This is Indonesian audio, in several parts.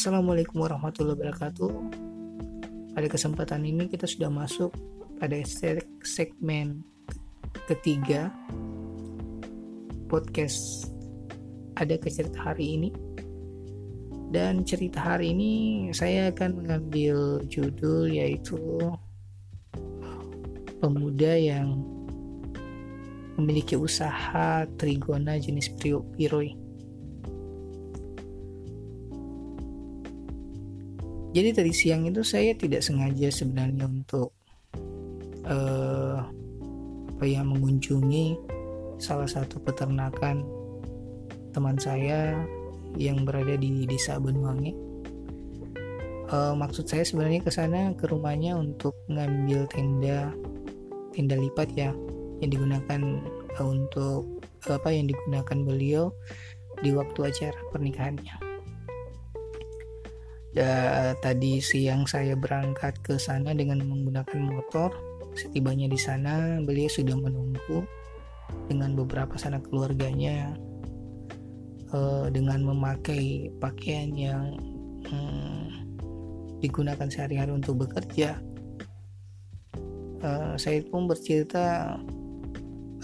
Assalamualaikum warahmatullahi wabarakatuh. Pada kesempatan ini kita sudah masuk pada segmen ketiga podcast ada ke cerita hari ini. Dan cerita hari ini saya akan mengambil judul yaitu pemuda yang memiliki usaha trigona jenis piroi. Jadi tadi siang itu saya tidak sengaja sebenarnya untuk uh, apa ya mengunjungi salah satu peternakan teman saya yang berada di desa Benuangi. Uh, maksud saya sebenarnya ke sana ke rumahnya untuk mengambil tenda tenda lipat ya yang digunakan uh, untuk apa yang digunakan beliau di waktu acara pernikahannya. Ya, tadi siang saya berangkat ke sana dengan menggunakan motor. Setibanya di sana, beliau sudah menunggu dengan beberapa sanak keluarganya uh, dengan memakai pakaian yang um, digunakan sehari-hari untuk bekerja. Uh, saya pun bercerita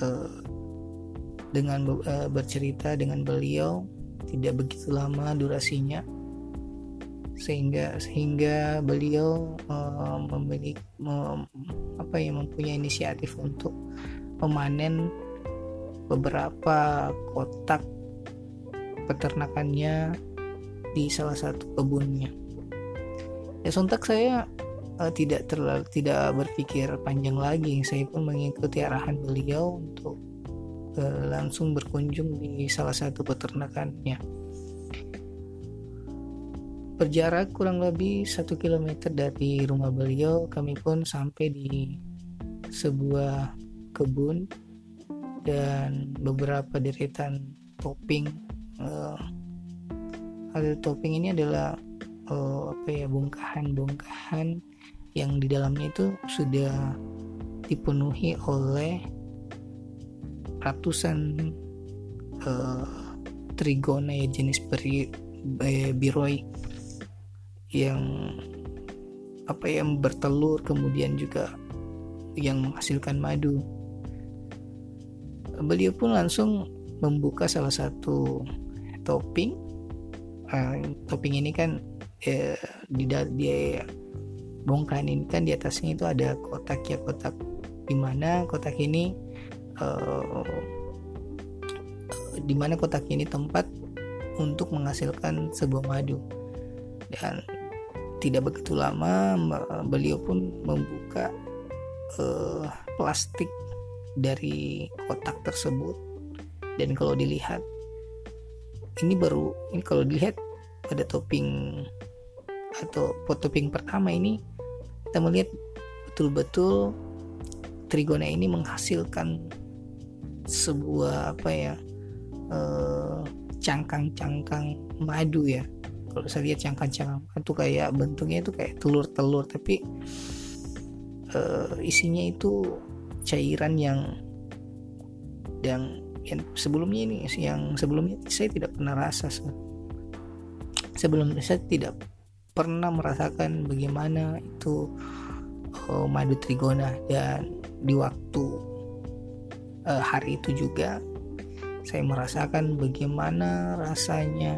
uh, dengan uh, bercerita dengan beliau tidak begitu lama durasinya sehingga sehingga beliau uh, memiliki mem, apa ya mempunyai inisiatif untuk memanen beberapa kotak peternakannya di salah satu kebunnya. Ya sontak saya uh, tidak terlalu tidak berpikir panjang lagi, saya pun mengikuti arahan beliau untuk uh, langsung berkunjung di salah satu peternakannya Berjarak kurang lebih satu kilometer dari rumah beliau, kami pun sampai di sebuah kebun dan beberapa deretan topping. Uh, topping ini adalah uh, apa ya bongkahan-bongkahan yang di dalamnya itu sudah dipenuhi oleh ratusan uh, trigona ya jenis beri, eh, biroi yang apa yang bertelur kemudian juga yang menghasilkan madu. Beliau pun langsung membuka salah satu topping. Uh, topping ini kan eh, di dia bongkahan ini kan di atasnya itu ada kotak ya kotak di mana kotak ini uh, di mana kotak ini tempat untuk menghasilkan sebuah madu dan tidak begitu lama beliau pun membuka uh, plastik dari kotak tersebut. Dan kalau dilihat ini baru ini kalau dilihat pada topping atau pot topping pertama ini kita melihat betul-betul trigona ini menghasilkan sebuah apa ya eh, cangkang-cangkang uh, madu ya kalau saya lihat cangkang-cangkang itu kayak bentuknya itu kayak telur-telur tapi uh, isinya itu cairan yang yang yang sebelumnya ini yang sebelumnya saya tidak pernah rasa sebelum saya tidak pernah merasakan bagaimana itu uh, madu trigona dan di waktu uh, hari itu juga saya merasakan bagaimana rasanya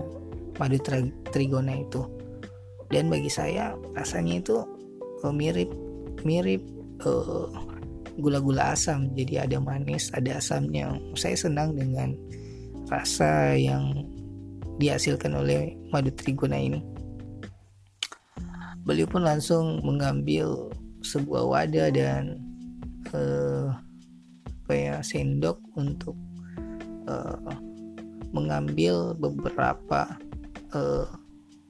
madu trigona itu. Dan bagi saya rasanya itu uh, mirip mirip uh, gula-gula asam. Jadi ada manis ada asamnya. Saya senang dengan rasa yang dihasilkan oleh madu trigona ini. Beliau pun langsung mengambil sebuah wadah dan uh, apa ya sendok untuk uh, mengambil beberapa uh,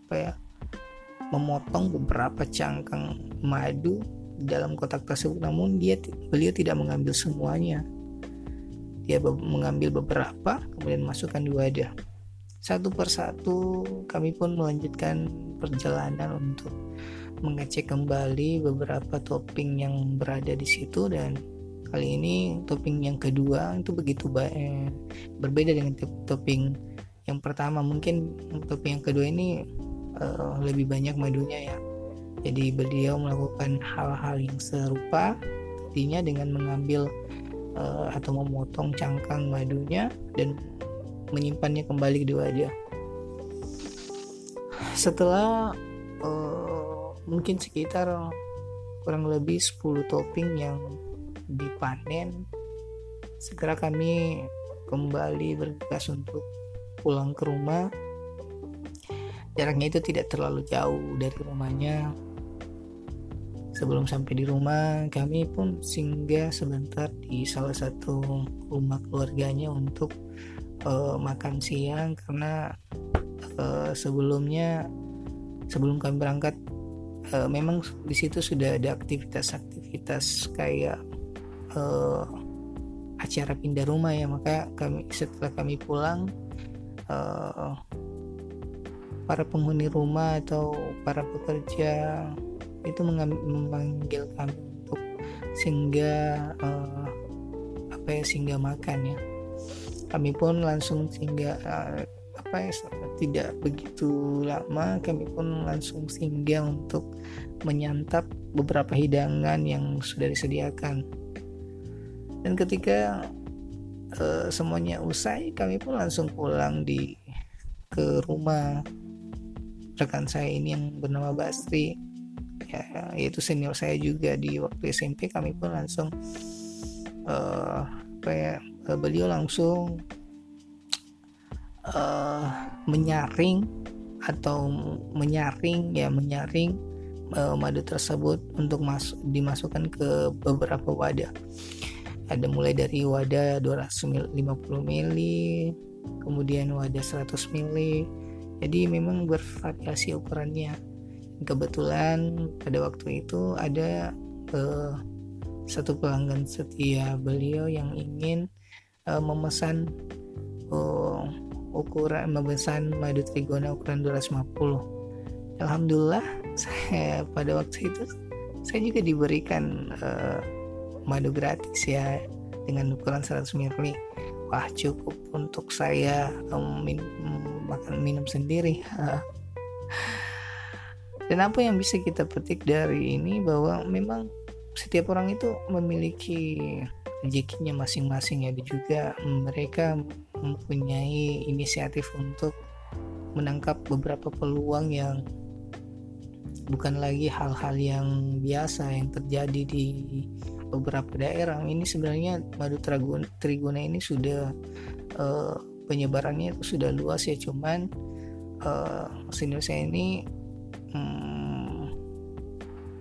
apa ya memotong beberapa cangkang madu dalam kotak tersebut. Namun dia beliau tidak mengambil semuanya. Dia mengambil beberapa kemudian masukkan di wadah satu persatu kami pun melanjutkan perjalanan untuk mengecek kembali beberapa topping yang berada di situ. Dan kali ini topping yang kedua itu begitu baik berbeda dengan topping yang pertama mungkin topping yang kedua ini uh, lebih banyak madunya ya. Jadi beliau melakukan hal-hal yang serupa artinya dengan mengambil uh, atau memotong cangkang madunya dan menyimpannya kembali di wadah setelah uh, mungkin sekitar kurang lebih 10 topping yang dipanen segera kami kembali bergegas untuk pulang ke rumah jaraknya itu tidak terlalu jauh dari rumahnya. Sebelum sampai di rumah kami pun singgah sebentar di salah satu rumah keluarganya untuk uh, makan siang karena uh, sebelumnya sebelum kami berangkat uh, memang di situ sudah ada aktivitas-aktivitas kayak uh, acara pindah rumah ya. Maka kami setelah kami pulang uh, para penghuni rumah atau para pekerja itu memanggil kami untuk singgah uh, apa ya singgah makan ya. Kami pun langsung singgah uh, apa ya tidak begitu lama kami pun langsung singgah untuk menyantap beberapa hidangan yang sudah disediakan. Dan ketika uh, semuanya usai kami pun langsung pulang di ke rumah. Rekan saya ini yang bernama Bastri ya yaitu senior saya juga di waktu SMP kami pun langsung uh, apa ya beliau langsung uh, menyaring atau menyaring ya menyaring uh, madu tersebut untuk masuk dimasukkan ke beberapa wadah ada mulai dari wadah 250 ml kemudian wadah 100 ml jadi memang bervariasi ukurannya. Kebetulan pada waktu itu ada uh, satu pelanggan setia beliau yang ingin uh, memesan uh, ukuran memesan madu trigona ukuran 250 Alhamdulillah saya pada waktu itu saya juga diberikan uh, madu gratis ya dengan ukuran 100 ml. Wah cukup untuk saya um, min makan minum sendiri. Dan apa yang bisa kita petik dari ini? Bahwa memang setiap orang itu memiliki rezekinya masing-masing ya. Juga mereka mempunyai inisiatif untuk menangkap beberapa peluang yang bukan lagi hal-hal yang biasa yang terjadi di beberapa daerah. Ini sebenarnya madu trigona ini sudah uh, penyebarannya itu sudah luas ya. Cuman uh, saya ini um,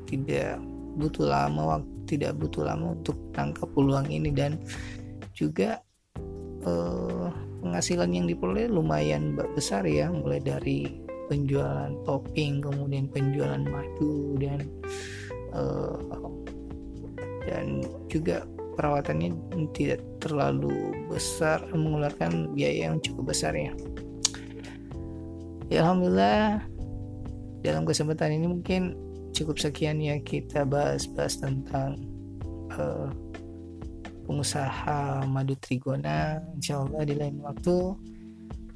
tidak butuh lama waktu tidak butuh lama untuk tangkap peluang ini. Dan juga uh, penghasilan yang diperoleh lumayan besar ya. Mulai dari penjualan topping kemudian penjualan madu dan uh, dan juga perawatannya tidak terlalu besar mengeluarkan biaya yang cukup besar ya. ya Alhamdulillah dalam kesempatan ini mungkin cukup sekian ya kita bahas-bahas tentang uh, pengusaha madu trigona insya Allah di lain waktu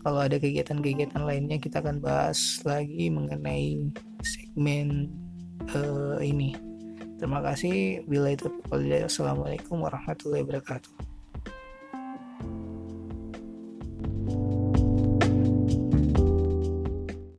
kalau ada kegiatan-kegiatan lainnya kita akan bahas lagi mengenai segmen uh, ini Terima kasih. Bila itu, Assalamualaikum warahmatullahi wabarakatuh.